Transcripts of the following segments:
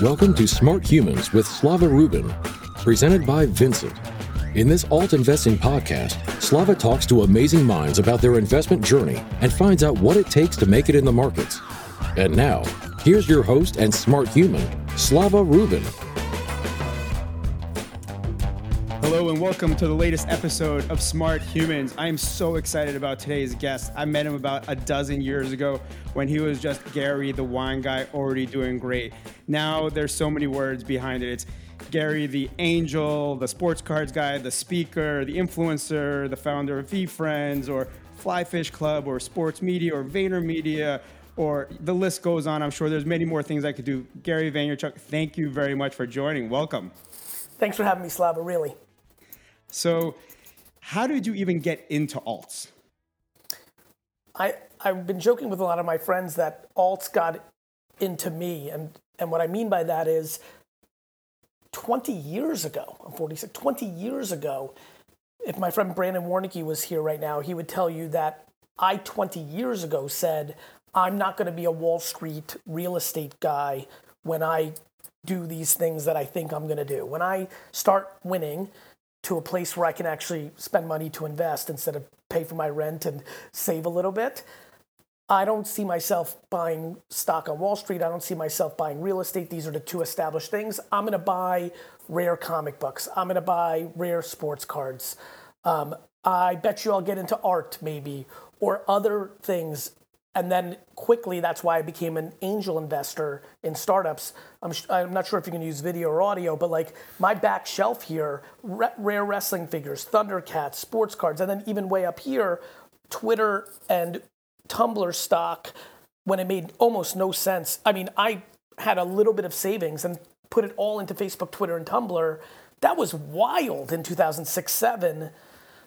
Welcome to Smart Humans with Slava Rubin, presented by Vincent. In this alt investing podcast, Slava talks to amazing minds about their investment journey and finds out what it takes to make it in the markets. And now, here's your host and smart human, Slava Rubin. Hello and welcome to the latest episode of Smart Humans. I am so excited about today's guest. I met him about a dozen years ago when he was just Gary, the wine guy, already doing great. Now there's so many words behind it. It's Gary, the angel, the sports cards guy, the speaker, the influencer, the founder of VeeFriends, or Flyfish Club, or Sports Media, or VaynerMedia, or the list goes on. I'm sure there's many more things I could do. Gary Vaynerchuk, thank you very much for joining. Welcome. Thanks for having me, Slava, really. So, how did you even get into alts? I, I've been joking with a lot of my friends that alts got into me. And, and what I mean by that is 20 years ago, I'm 46, 20 years ago, if my friend Brandon Warnke was here right now, he would tell you that I 20 years ago said, I'm not going to be a Wall Street real estate guy when I do these things that I think I'm going to do. When I start winning, to a place where I can actually spend money to invest instead of pay for my rent and save a little bit. I don't see myself buying stock on Wall Street. I don't see myself buying real estate. These are the two established things. I'm going to buy rare comic books. I'm going to buy rare sports cards. Um, I bet you I'll get into art maybe or other things and then quickly that's why i became an angel investor in startups. I'm, I'm not sure if you can use video or audio but like my back shelf here rare wrestling figures thundercats sports cards and then even way up here twitter and tumblr stock when it made almost no sense. I mean i had a little bit of savings and put it all into facebook twitter and tumblr. That was wild in 2006 7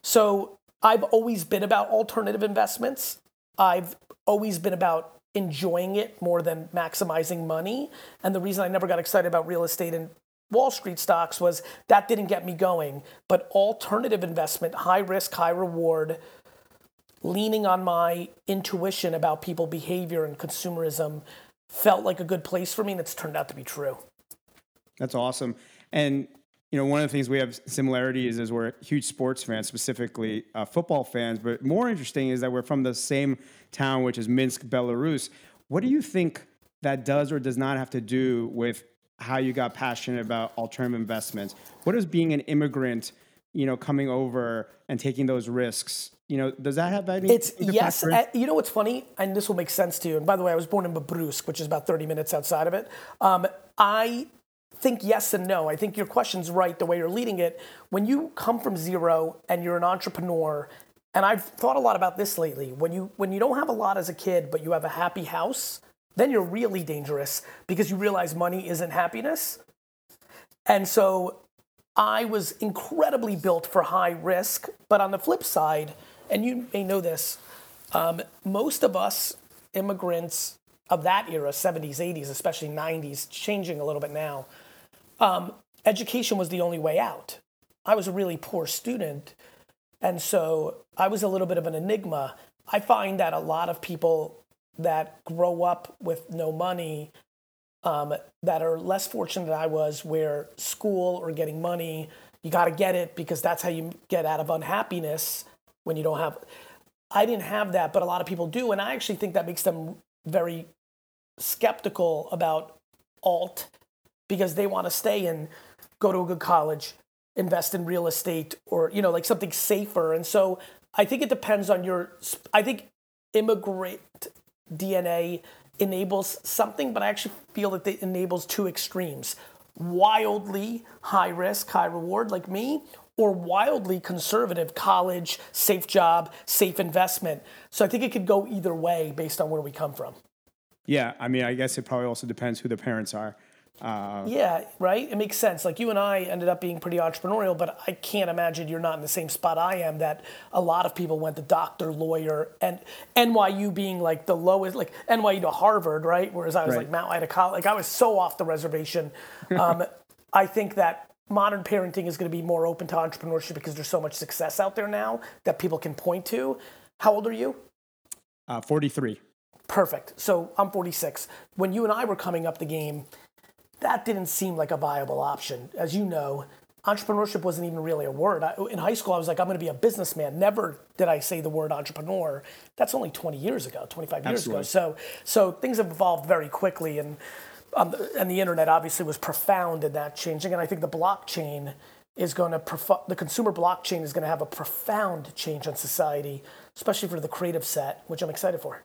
so i've always been about alternative investments. I've always been about enjoying it more than maximizing money. And the reason I never got excited about real estate and Wall Street stocks was that didn't get me going. But alternative investment, high risk, high reward, leaning on my intuition about people behavior and consumerism felt like a good place for me, and it's turned out to be true. That's awesome. And you know, one of the things we have similarities is we're huge sports fans, specifically uh, football fans. But more interesting is that we're from the same town, which is Minsk, Belarus. What do you think that does or does not have to do with how you got passionate about alternative investments? What does being an immigrant, you know, coming over and taking those risks, you know, does that have any? It's yes. Uh, you know what's funny, and this will make sense to you. And by the way, I was born in Babruysk, which is about 30 minutes outside of it. Um, I think yes and no. I think your question's right the way you're leading it. When you come from zero and you're an entrepreneur, and I've thought a lot about this lately. When you when you don't have a lot as a kid, but you have a happy house, then you're really dangerous because you realize money isn't happiness. And so I was incredibly built for high risk, but on the flip side, and you may know this, um, most of us immigrants of that era, 70s, 80s, especially 90s, changing a little bit now, um, education was the only way out. I was a really poor student, and so I was a little bit of an enigma. I find that a lot of people that grow up with no money, um, that are less fortunate than I was, where school or getting money, you got to get it because that's how you get out of unhappiness when you don't have. I didn't have that, but a lot of people do, and I actually think that makes them very skeptical about alt because they want to stay and go to a good college, invest in real estate or, you know, like something safer. And so I think it depends on your, I think immigrant DNA enables something, but I actually feel that it enables two extremes wildly high risk, high reward, like me, or wildly conservative college, safe job, safe investment. So I think it could go either way based on where we come from. Yeah, I mean, I guess it probably also depends who the parents are. Uh, yeah, right. It makes sense. Like you and I ended up being pretty entrepreneurial, but I can't imagine you're not in the same spot I am. That a lot of people went the doctor, lawyer, and NYU being like the lowest, like NYU to Harvard, right? Whereas I was right. like Mount Ida College. Like I was so off the reservation. Um, I think that modern parenting is going to be more open to entrepreneurship because there's so much success out there now that people can point to. How old are you? Uh, 43. Perfect. So I'm 46. When you and I were coming up the game that didn't seem like a viable option. As you know, entrepreneurship wasn't even really a word. I, in high school, I was like, I'm going to be a businessman. Never did I say the word entrepreneur. That's only 20 years ago, 25 years Absolutely. ago. So, so things have evolved very quickly, and um, and the internet obviously was profound in that changing. And I think the blockchain is going to prof- the consumer blockchain is going to have a profound change on society, especially for the creative set, which I'm excited for.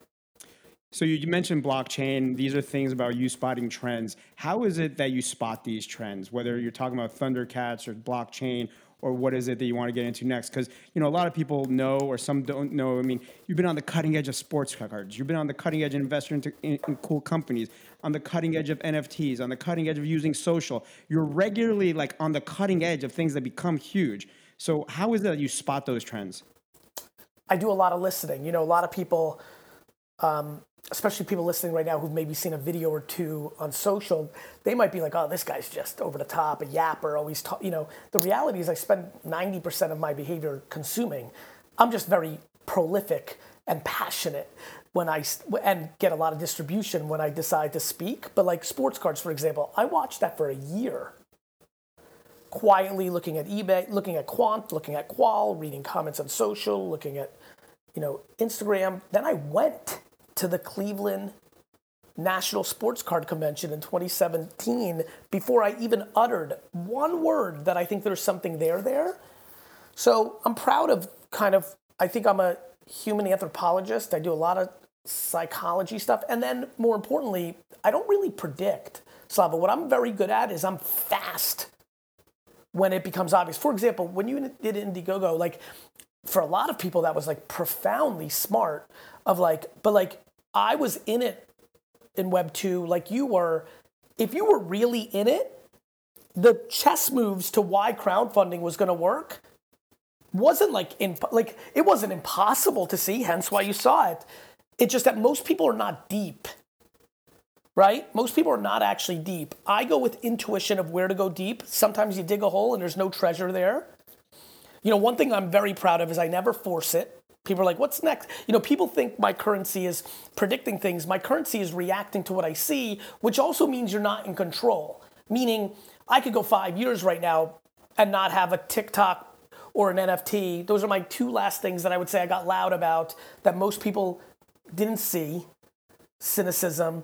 So you mentioned blockchain. These are things about you spotting trends. How is it that you spot these trends? Whether you're talking about Thundercats or blockchain, or what is it that you want to get into next? Because you know a lot of people know, or some don't know. I mean, you've been on the cutting edge of sports cards. You've been on the cutting edge of investing in, in cool companies, on the cutting edge of NFTs, on the cutting edge of using social. You're regularly like on the cutting edge of things that become huge. So how is it that you spot those trends? I do a lot of listening. You know, a lot of people, um, especially people listening right now who've maybe seen a video or two on social, they might be like, "Oh, this guy's just over the top, a yapper, always talk." You know, the reality is, I spend ninety percent of my behavior consuming. I'm just very prolific and passionate when I and get a lot of distribution when I decide to speak. But like sports cards, for example, I watched that for a year quietly looking at eBay, looking at Quant, looking at Qual, reading comments on social, looking at, you know, Instagram. Then I went to the Cleveland National Sports Card Convention in 2017 before I even uttered one word that I think there's something there there. So I'm proud of kind of, I think I'm a human anthropologist. I do a lot of psychology stuff. And then more importantly, I don't really predict, Slava. What I'm very good at is I'm fast when it becomes obvious. For example, when you did Indiegogo, like for a lot of people, that was like profoundly smart. Of like, but like I was in it in Web two, like you were. If you were really in it, the chess moves to why crowdfunding was going to work wasn't like in like it wasn't impossible to see. Hence why you saw it. It's just that most people are not deep right? Most people are not actually deep. I go with intuition of where to go deep. Sometimes you dig a hole and there's no treasure there. You know, one thing I'm very proud of is I never force it. People are like, what's next? You know, people think my currency is predicting things. My currency is reacting to what I see, which also means you're not in control. Meaning, I could go five years right now and not have a TikTok or an NFT. Those are my two last things that I would say I got loud about that most people didn't see cynicism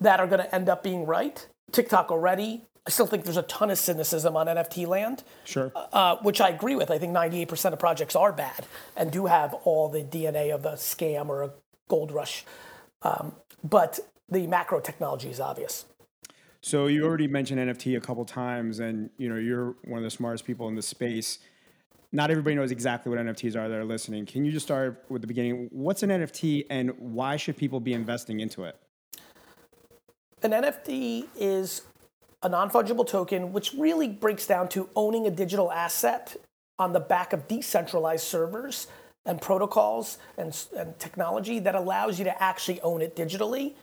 that are going to end up being right. TikTok already. I still think there's a ton of cynicism on NFT land. Sure. Uh, which I agree with. I think 98% of projects are bad and do have all the DNA of a scam or a gold rush. Um, but the macro technology is obvious. So you already mentioned NFT a couple times, and you know you're one of the smartest people in the space. Not everybody knows exactly what NFTs are that are listening. Can you just start with the beginning? What's an NFT, and why should people be investing into it? An NFT is a non fungible token, which really breaks down to owning a digital asset on the back of decentralized servers and protocols and, and technology that allows you to actually own it digitally,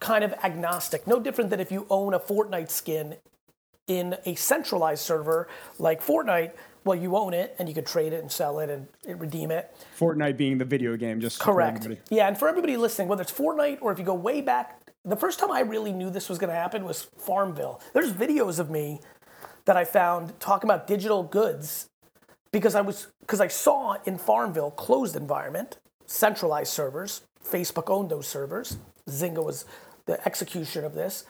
kind of agnostic. No different than if you own a Fortnite skin in a centralized server like Fortnite. Well, you own it and you could trade it and sell it and redeem it. Fortnite being the video game, just correct. Yeah, and for everybody listening, whether it's Fortnite or if you go way back the first time I really knew this was going to happen was Farmville. There's videos of me that I found talking about digital goods because I was because I saw in Farmville closed environment, centralized servers. Facebook owned those servers. Zynga was the execution of this.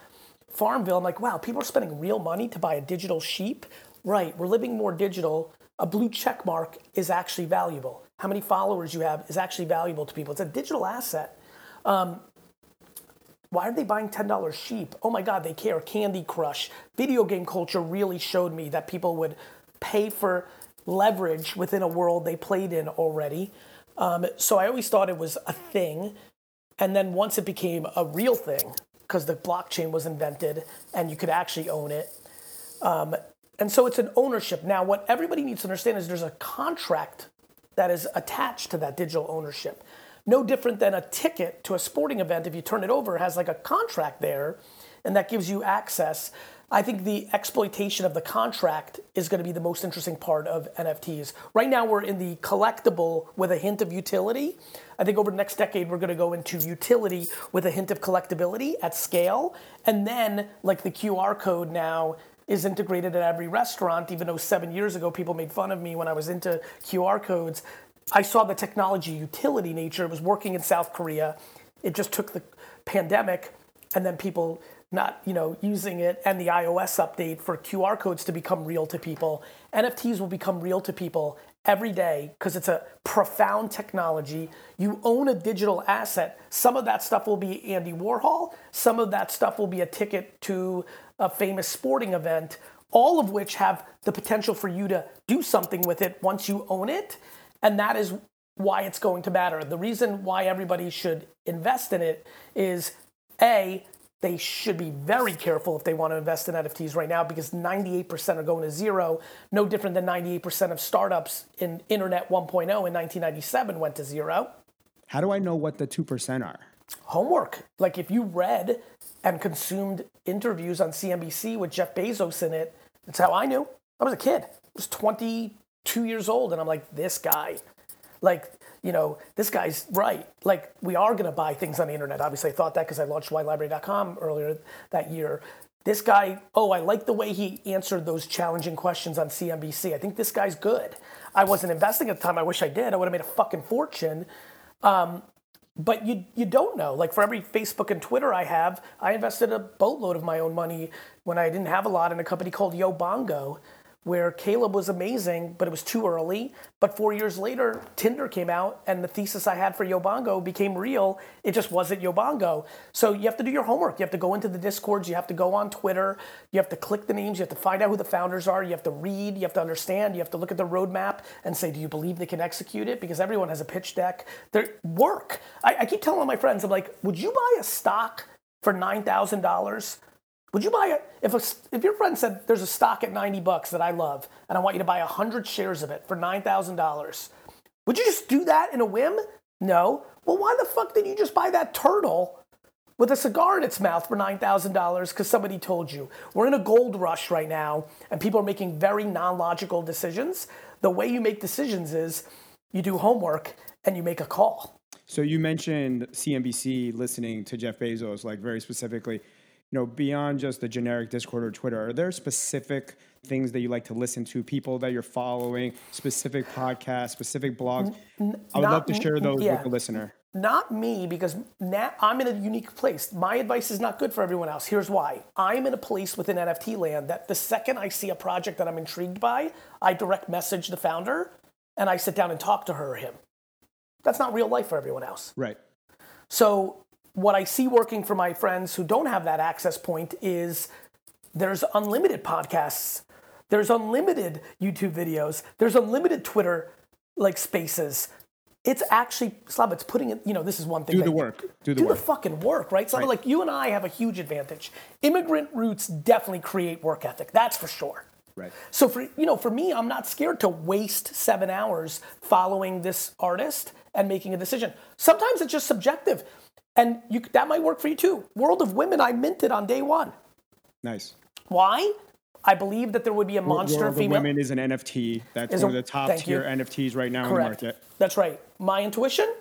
Farmville, I'm like, wow, people are spending real money to buy a digital sheep. Right, we're living more digital. A blue check mark is actually valuable. How many followers you have is actually valuable to people. It's a digital asset. Um, why are they buying $10 sheep? Oh my God, they care. Candy Crush. Video game culture really showed me that people would pay for leverage within a world they played in already. Um, so I always thought it was a thing. And then once it became a real thing, because the blockchain was invented and you could actually own it. Um, and so it's an ownership. Now, what everybody needs to understand is there's a contract that is attached to that digital ownership no different than a ticket to a sporting event. If you turn it over, it has like a contract there, and that gives you access. I think the exploitation of the contract is going to be the most interesting part of NFTs. Right now, we're in the collectible with a hint of utility. I think over the next decade, we're going to go into utility with a hint of collectability at scale. And then, like the QR code now is integrated at every restaurant, even though seven years ago people made fun of me when I was into QR codes. I saw the technology utility nature. It was working in South Korea. It just took the pandemic and then people not you know using it and the iOS update for QR codes to become real to people. NFTs will become real to people every day because it's a profound technology. You own a digital asset. Some of that stuff will be Andy Warhol. Some of that stuff will be a ticket to a famous sporting event. All of which have the potential for you to do something with it once you own it. And that is why it's going to matter. The reason why everybody should invest in it is A, they should be very careful if they want to invest in NFTs right now because 98% are going to zero, no different than 98% of startups in Internet 1.0 in 1997 went to zero. How do I know what the 2% are? Homework. Like if you read and consumed interviews on CNBC with Jeff Bezos in it, that's how I knew. I was a kid. I was 22 years old and I'm like, this guy. Like you know, this guy's right. Like, we are going to buy things on the internet. Obviously, I thought that because I launched winelibrary.com earlier that year. This guy, oh, I like the way he answered those challenging questions on CNBC. I think this guy's good. I wasn't investing at the time. I wish I did. I would have made a fucking fortune. Um, but you you don't know. Like for every Facebook and Twitter I have, I invested a boatload of my own money when I didn't have a lot in a company called Yobongo where Caleb was amazing, but it was too early. But four years later, Tinder came out, and the thesis I had for Yobongo became real. It just wasn't Yobongo. So you have to do your homework. You have to go into the discords. You have to go on Twitter. You have to click the names. You have to find out who the founders are. You have to read. You have to understand. You have to look at the roadmap and say, do you believe they can execute it? Because everyone has a pitch deck. They work. I, I keep telling my friends, I'm like, would you buy a stock for nine thousand dollars? Would you buy it if a, if your friend said there's a stock at 90 bucks that I love and I want you to buy 100 shares of it for $9,000? Would you just do that in a whim? No. Well, why the fuck did you just buy that turtle with a cigar in its mouth for $9,000 because somebody told you? We're in a gold rush right now and people are making very non-logical decisions. The way you make decisions is you do homework and you make a call. So you mentioned CNBC listening to Jeff Bezos like very specifically you know, beyond just the generic Discord or Twitter, are there specific things that you like to listen to, people that you're following, specific podcasts, specific blogs? N- I would love to share those yeah. with the listener. Not me, because now I'm in a unique place. My advice is not good for everyone else. Here's why. I'm in a place within NFT land that the second I see a project that I'm intrigued by, I direct message the founder and I sit down and talk to her or him. That's not real life for everyone else. Right. So what I see working for my friends who don't have that access point is there's unlimited podcasts, there's unlimited YouTube videos, there's unlimited Twitter like spaces. It's actually Slava. It's putting it. You know, this is one thing. Do the work. Do the do work. the fucking work, right? Slava, right. like you and I have a huge advantage. Immigrant roots definitely create work ethic. That's for sure. Right. So for you know, for me, I'm not scared to waste seven hours following this artist and making a decision. Sometimes it's just subjective. And you, that might work for you too. World of Women, I minted on day one. Nice. Why? I believe that there would be a monster World female. of Women is an NFT. That's one a, of the top tier you. NFTs right now Correct. in the market. That's right. My intuition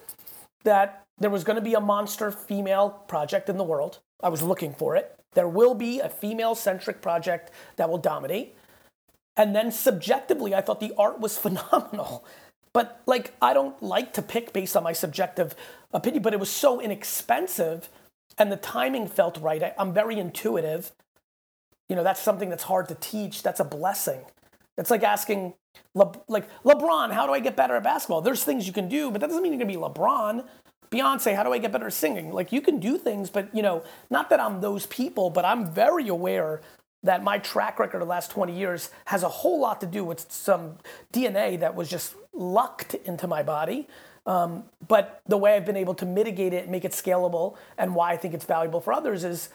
that there was going to be a monster female project in the world. I was looking for it. There will be a female centric project that will dominate. And then subjectively, I thought the art was phenomenal. But like, I don't like to pick based on my subjective opinion, but it was so inexpensive and the timing felt right. I, I'm very intuitive. You know, that's something that's hard to teach. That's a blessing. It's like asking, Le, like, LeBron, how do I get better at basketball? There's things you can do, but that doesn't mean you're to be LeBron. Beyonce, how do I get better at singing? Like, you can do things, but, you know, not that I'm those people, but I'm very aware that my track record of the last 20 years has a whole lot to do with some DNA that was just lucked into my body. Um, but the way I've been able to mitigate it, make it scalable, and why I think it's valuable for others is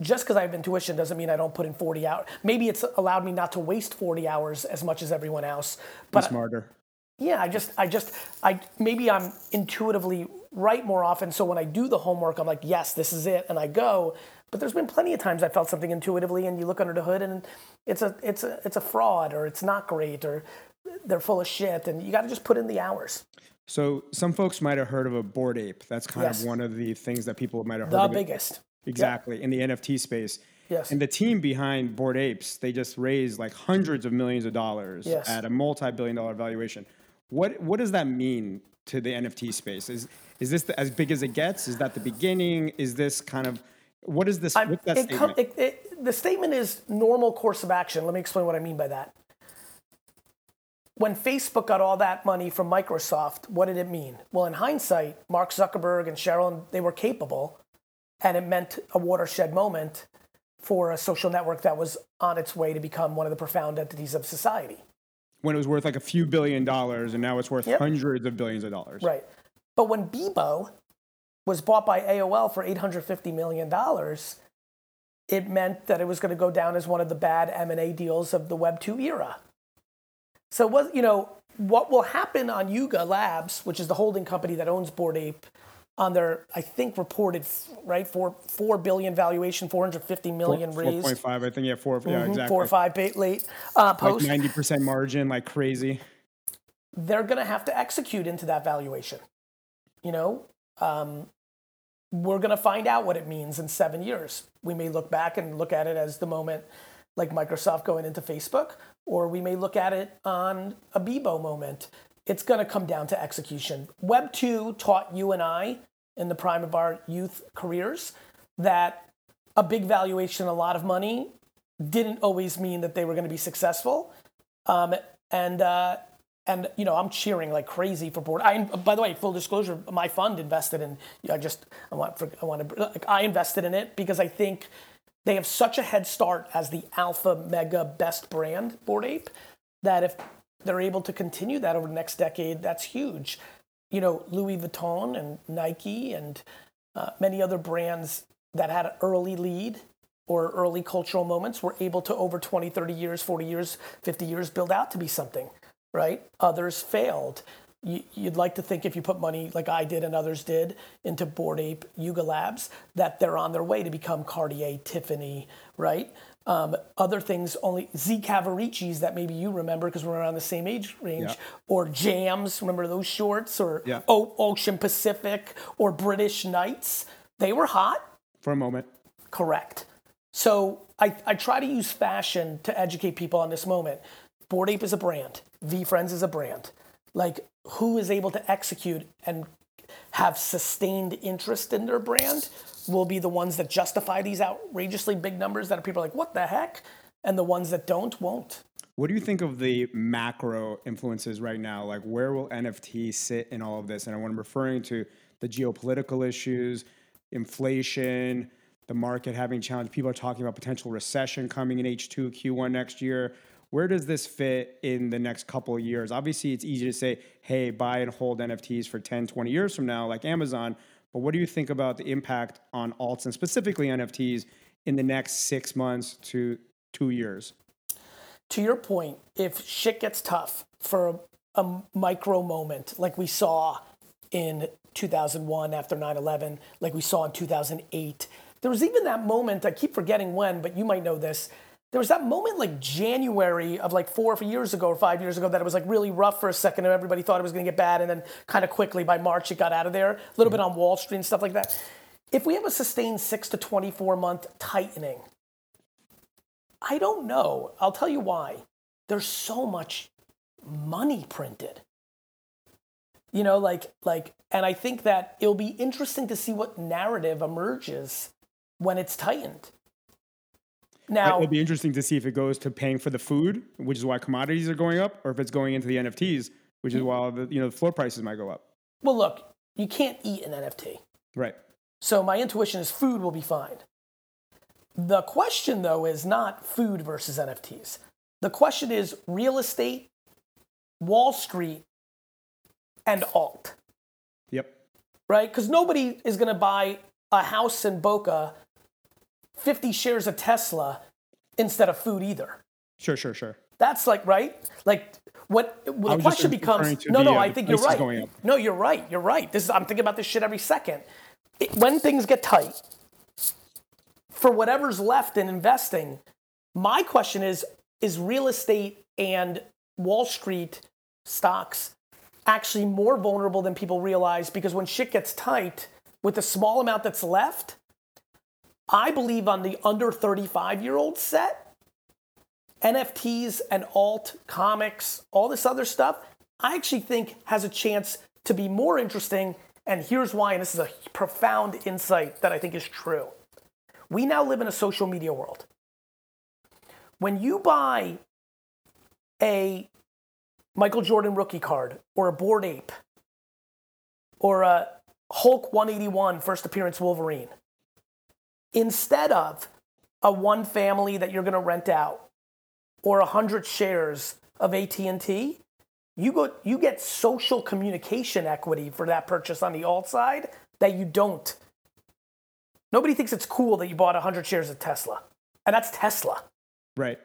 just because I have intuition doesn't mean I don't put in 40 hours. Maybe it's allowed me not to waste 40 hours as much as everyone else. But Be smarter. Yeah, I just, I just, I maybe I'm intuitively right more often. So when I do the homework, I'm like, yes, this is it, and I go. But there's been plenty of times I felt something intuitively, and you look under the hood, and it's a it's a it's a fraud, or it's not great, or they're full of shit, and you got to just put in the hours. So some folks might have heard of a Bored Ape. That's kind Yes. of one of the things that people might have heard The of. it. biggest. Exactly in the NFT space. Yes. And the team behind Bored Apes, they just raised like hundreds of millions of dollars Yes. at a multi-billion dollar valuation. What what does that mean to the NFT space? Is is this the, as big as it gets? Is that the beginning? Is this kind of what is this? What's that it statement? it- it- the statement is normal course of action. Let me explain what I mean by that. When Facebook got all that money from Microsoft, what did it mean? Well, in hindsight, Mark Zuckerberg and Sheryl, they were capable, and it meant a watershed moment for a social network that was on its way to become one of the profound entities of society. when it was worth like a few billion dollars, and now it's worth Yep. hundreds of billions of dollars. Right. But when Bebo was bought by AOL for $850 million, it meant that it was going to go down as one of the bad M&A deals of the Web 2 era. So what you know, what will happen on Yuga Labs, which is the holding company that owns Bored Ape, on their I think reported right four four billion valuation, 450 million Four raised, four point five I think. Yeah, 4 Yeah, Mhm, exactly. four or five ba- late uh, post. ninety percent margin, like crazy. they're going to have to execute into that valuation. You know, um, we're going to find out what it means in seven years. We may look back and look at it as the moment like Microsoft going into Facebook, or we may look at it on a Bebo moment. It's going to come down to execution. Web 2 taught you and I in the prime of our youth careers that a big valuation, a lot of money, didn't always mean that they were going to be successful. Um, and uh, and you know I'm cheering like crazy for Bored. I by the way, full disclosure, my fund invested in. I just I want for, I want to like I invested in it because I think they have such a head start as the alpha mega best brand Bored Ape that if they're able to continue that over the next decade, that's huge. You know, Louis Vuitton and Nike and uh, many other brands that had an early lead or early cultural moments were able to over 20 30 years 40 years 50 years build out to be something right others failed you, you'd like to think if you put money like i did and others did into Bored Ape yuga labs that they're on their way to become cartier tiffany right um, other things only z cavaricci's that maybe you remember because we're around the same age range Yeah. or jams remember those shorts or Yeah. O- ocean pacific or british knights they were hot For a moment. Correct. So I, I try to use fashion to educate people on this moment. Bored Ape is a brand. VeeFriends is a brand. Like who is able to execute and have sustained interest in their brand will be the ones that justify these outrageously big numbers that are people are like, what the heck? And the ones that don't won't. What do you think of the macro influences right now? Like, where will NFT sit in all of this? And when I'm referring to the geopolitical issues, inflation, the market having challenge, people are talking about potential recession coming in H2, Q1 next year. Where does this fit in the next couple of years? Obviously, it's easy to say, hey, buy and hold NFTs for 10, 20 years from now, like Amazon. But what do you think about the impact on alts and specifically NFTs in the next six months to two years? to your point, if shit gets tough for a, a micro moment, like we saw in 2001 after 9 11, like we saw in 2008, there was even that moment, I keep forgetting when, but you might know this. There was that moment like January of like four years ago or five years ago that it was like really rough for a second and everybody thought it was going to get bad. And then kind of quickly by March it got out of there, a little bit on Wall Street and stuff like that. If we have a sustained six to 24 month tightening, I don't know. I'll tell you why. There's so much money printed. You know, like like and I think that it'll be interesting to see what narrative emerges when it's tightened. Now, It'll be interesting to see if it goes to paying for the food, which is why commodities are going up, or if it's going into the NFTs, which is why the you know the floor prices might go up. well look, you can't eat an NFT. Right. So my intuition is food will be fine. The question though is not food versus NFTs. The question is real estate, Wall Street, and alt. Yep. right? Because nobody is going to buy a house in Boca, 50 shares of Tesla instead of food either. Sure. Sure. Sure. That's like, right? Like, what well, the question becomes no, the, no, uh, I think you're right. No, you're right. You're right. This is, I'm thinking about this shit every second. It, when things get tight, for whatever's left in investing, my question is is real estate and Wall Street stocks actually more vulnerable than people realize because when shit gets tight, with the small amount that's left, I believe on the under 35 year old set, NFTs and alt comics, all this other stuff, I actually think has a chance to be more interesting. And here's why, and this is a profound insight that I think is true. We now live in a social media world. When you buy a Michael Jordan rookie card or a Bored Ape or a Hulk 181 first appearance Wolverine instead of a one family that you're going to rent out or 100 shares of AT&T you go you get social communication equity for that purchase on the alt side that you don't nobody thinks it's cool that you bought 100 shares of Tesla and that's Tesla right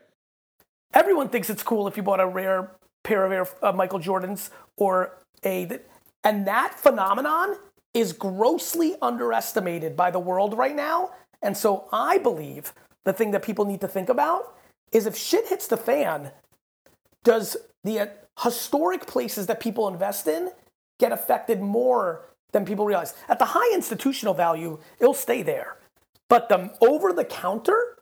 everyone thinks it's cool if you bought a rare pair of Air, uh, Michael Jordans or a and that phenomenon is grossly underestimated by the world right now. And so I believe the thing that people need to think about is if shit hits the fan, does the uh, historic places that people invest in get affected more than people realize? At the high institutional value, it'll stay there. But the over the counter,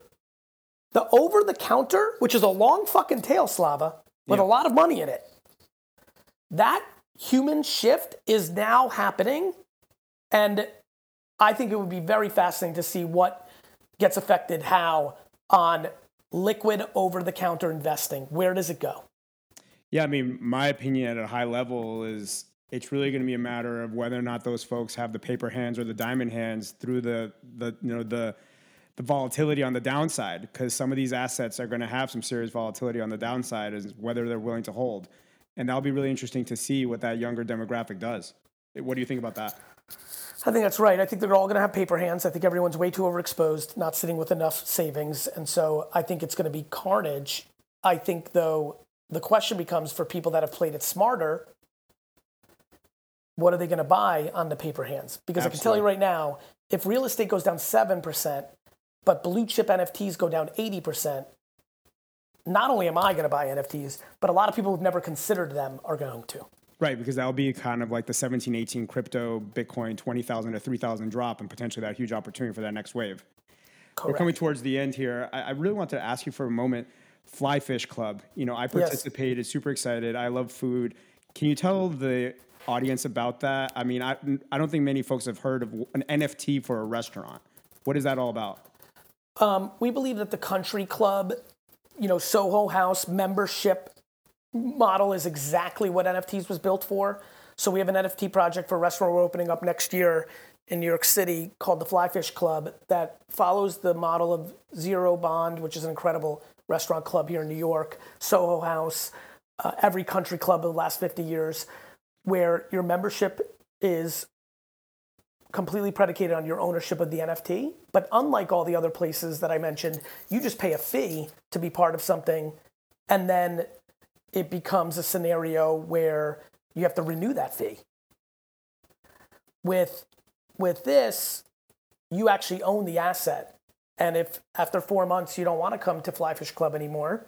the over the counter, which is a long fucking tail, Slava, with yeah. a lot of money in it, that human shift is now happening and I think it would be very fascinating to see what gets affected how on liquid over the counter investing. Where does it go? Yeah, I mean, my opinion at a high level is it's really going to be a matter of whether or not those folks have the paper hands or the diamond hands through the the you know the the volatility on the downside because some of these assets are going to have some serious volatility on the downside as whether they're willing to hold. And that'll be really interesting to see what that younger demographic does. What do you think about that? I think that's right. I think they're all going to have paper hands. I think everyone's way too overexposed, not sitting with enough savings. And so I think it's going to be carnage. I think, though, the question becomes for people that have played it smarter what are they going to buy on the paper hands? Because Absolutely. I can tell you right now, if real estate goes down 7%, but blue chip NFTs go down 80%, not only am I going to buy NFTs, but a lot of people who've never considered them are going to. Right, because that'll be kind of like the 17, 18 crypto Bitcoin 20,000 to 3,000 drop and potentially that huge opportunity for that next wave. Correct. We're coming towards the end here. I, I really want to ask you for a moment Flyfish Club. You know, I participated, yes. super excited. I love food. Can you tell the audience about that? I mean, I, I don't think many folks have heard of an NFT for a restaurant. What is that all about? Um, we believe that the country club, you know, Soho House membership model is exactly what NFTs was built for. So we have an NFT project for a restaurant we're opening up next year in New York City called the Flyfish Club that follows the model of Zero Bond, which is an incredible restaurant club here in New York, Soho House, uh, every country club of the last 50 years, where your membership is completely predicated on your ownership of the NFT. But unlike all the other places that I mentioned, you just pay a fee to be part of something and then it becomes a scenario where you have to renew that fee. With, with this, you actually own the asset. And if after four months you don't want to come to Flyfish Club anymore,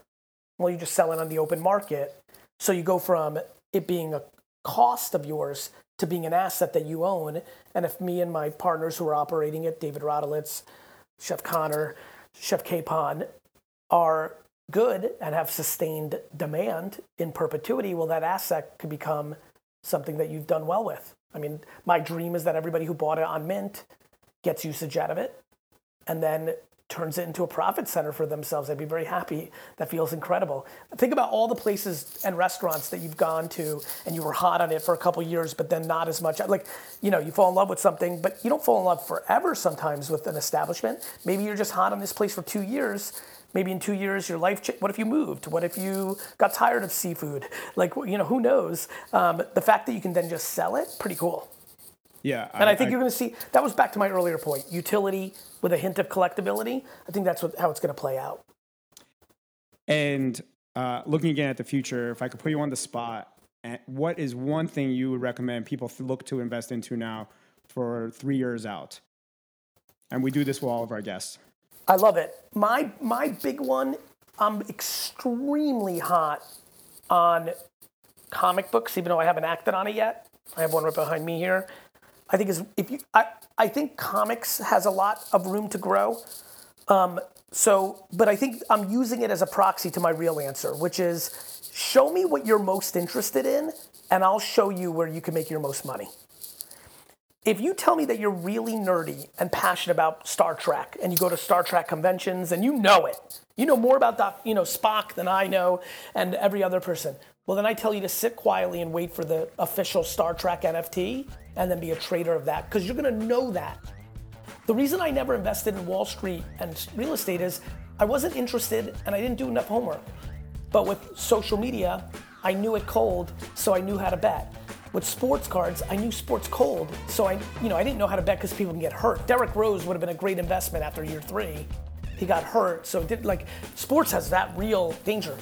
well, you just sell it on the open market. So you go from it being a cost of yours to being an asset that you own. And if me and my partners who are operating it, David Rodolitz, Chef Connor, Chef Capon, are good and have sustained demand in perpetuity, well, that asset could become something that you've done well with. I mean, my dream is that everybody who bought it on Mint gets usage out of it and then turns it into a profit center for themselves. I'd be very happy. That feels incredible. Think about all the places and restaurants that you've gone to and you were hot on it for a couple years, but then not as much. Like, you know, you fall in love with something, but you don't fall in love forever sometimes with an establishment. Maybe you're just hot on this place for two years maybe in two years your life what if you moved? What if you got tired of seafood? Like you know who knows? Um, the fact that you can then just sell it pretty cool. Yeah and i, I think I, you're going to see that was back to my earlier point utility with a hint of collectability. I think that's what, how it's going to play out. And uh, looking again at the future if i could put you on the spot eh, what is one thing you would recommend people look to invest into now for three years out? And we do this with all of our guests I love it. My my big one, I'm extremely hot on comic books, even though I haven't acted on it yet. I have one right behind me here. I think is if you I, I think comics has a lot of room to grow. Um, so, but I think I'm using it as a proxy to my real answer, which is show me what you're most interested in, and I'll show you where you can make your most money. If you tell me that you're really nerdy and passionate about Star Trek, and you go to Star Trek conventions and you know it, you know more about that, you know Spock than I know, and every other person. Well, then I tell you to sit quietly and wait for the official Star Trek NFT, and then be a trader of that because you're going to know that. The reason I never invested in Wall Street and real estate is I wasn't interested and I didn't do enough homework. But with social media, I knew it cold, so I knew how to bet. With sports cards, I knew sports cold, so I, you know, I didn't know how to bet because people can get hurt. Derrick Rose would have been a great investment after year three. He got hurt, so it did like sports has that real danger.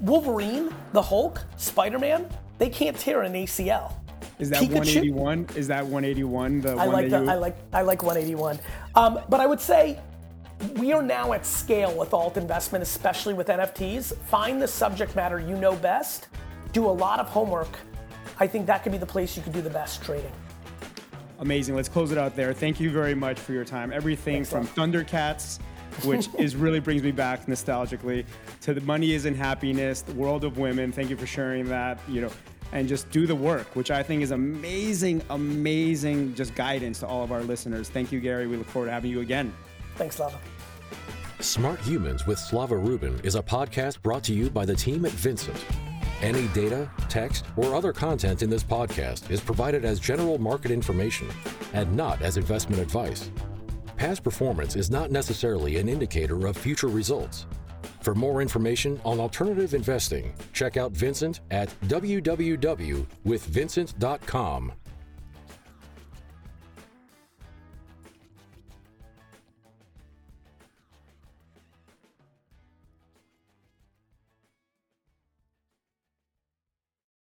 Wolverine, the Hulk, Spider-Man, they can't tear an ACL. Is that Pikachu? 181? Is that 181? The I one like that the, you... I like I like 181. Um, but I would say we are now at scale with alt investment, especially with NFTs. Find the subject matter you know best. Do a lot of homework. I think that could be the place you could do the best trading. Amazing. Let's close it out there. Thank you very much for your time. Everything Thanks, from Thundercats, which is really brings me back nostalgically, to the money isn't happiness, the world of women. Thank you for sharing that. You know, and just do the work, which I think is amazing, amazing just guidance to all of our listeners. Thank you, Gary. We look forward to having you again. Thanks, Slava. Smart Humans with Slava Rubin is a podcast brought to you by the team at Vincent. Any data, text, or other content in this podcast is provided as general market information and not as investment advice. Past performance is not necessarily an indicator of future results. For more information on alternative investing, check out Vincent at www.withvincent.com.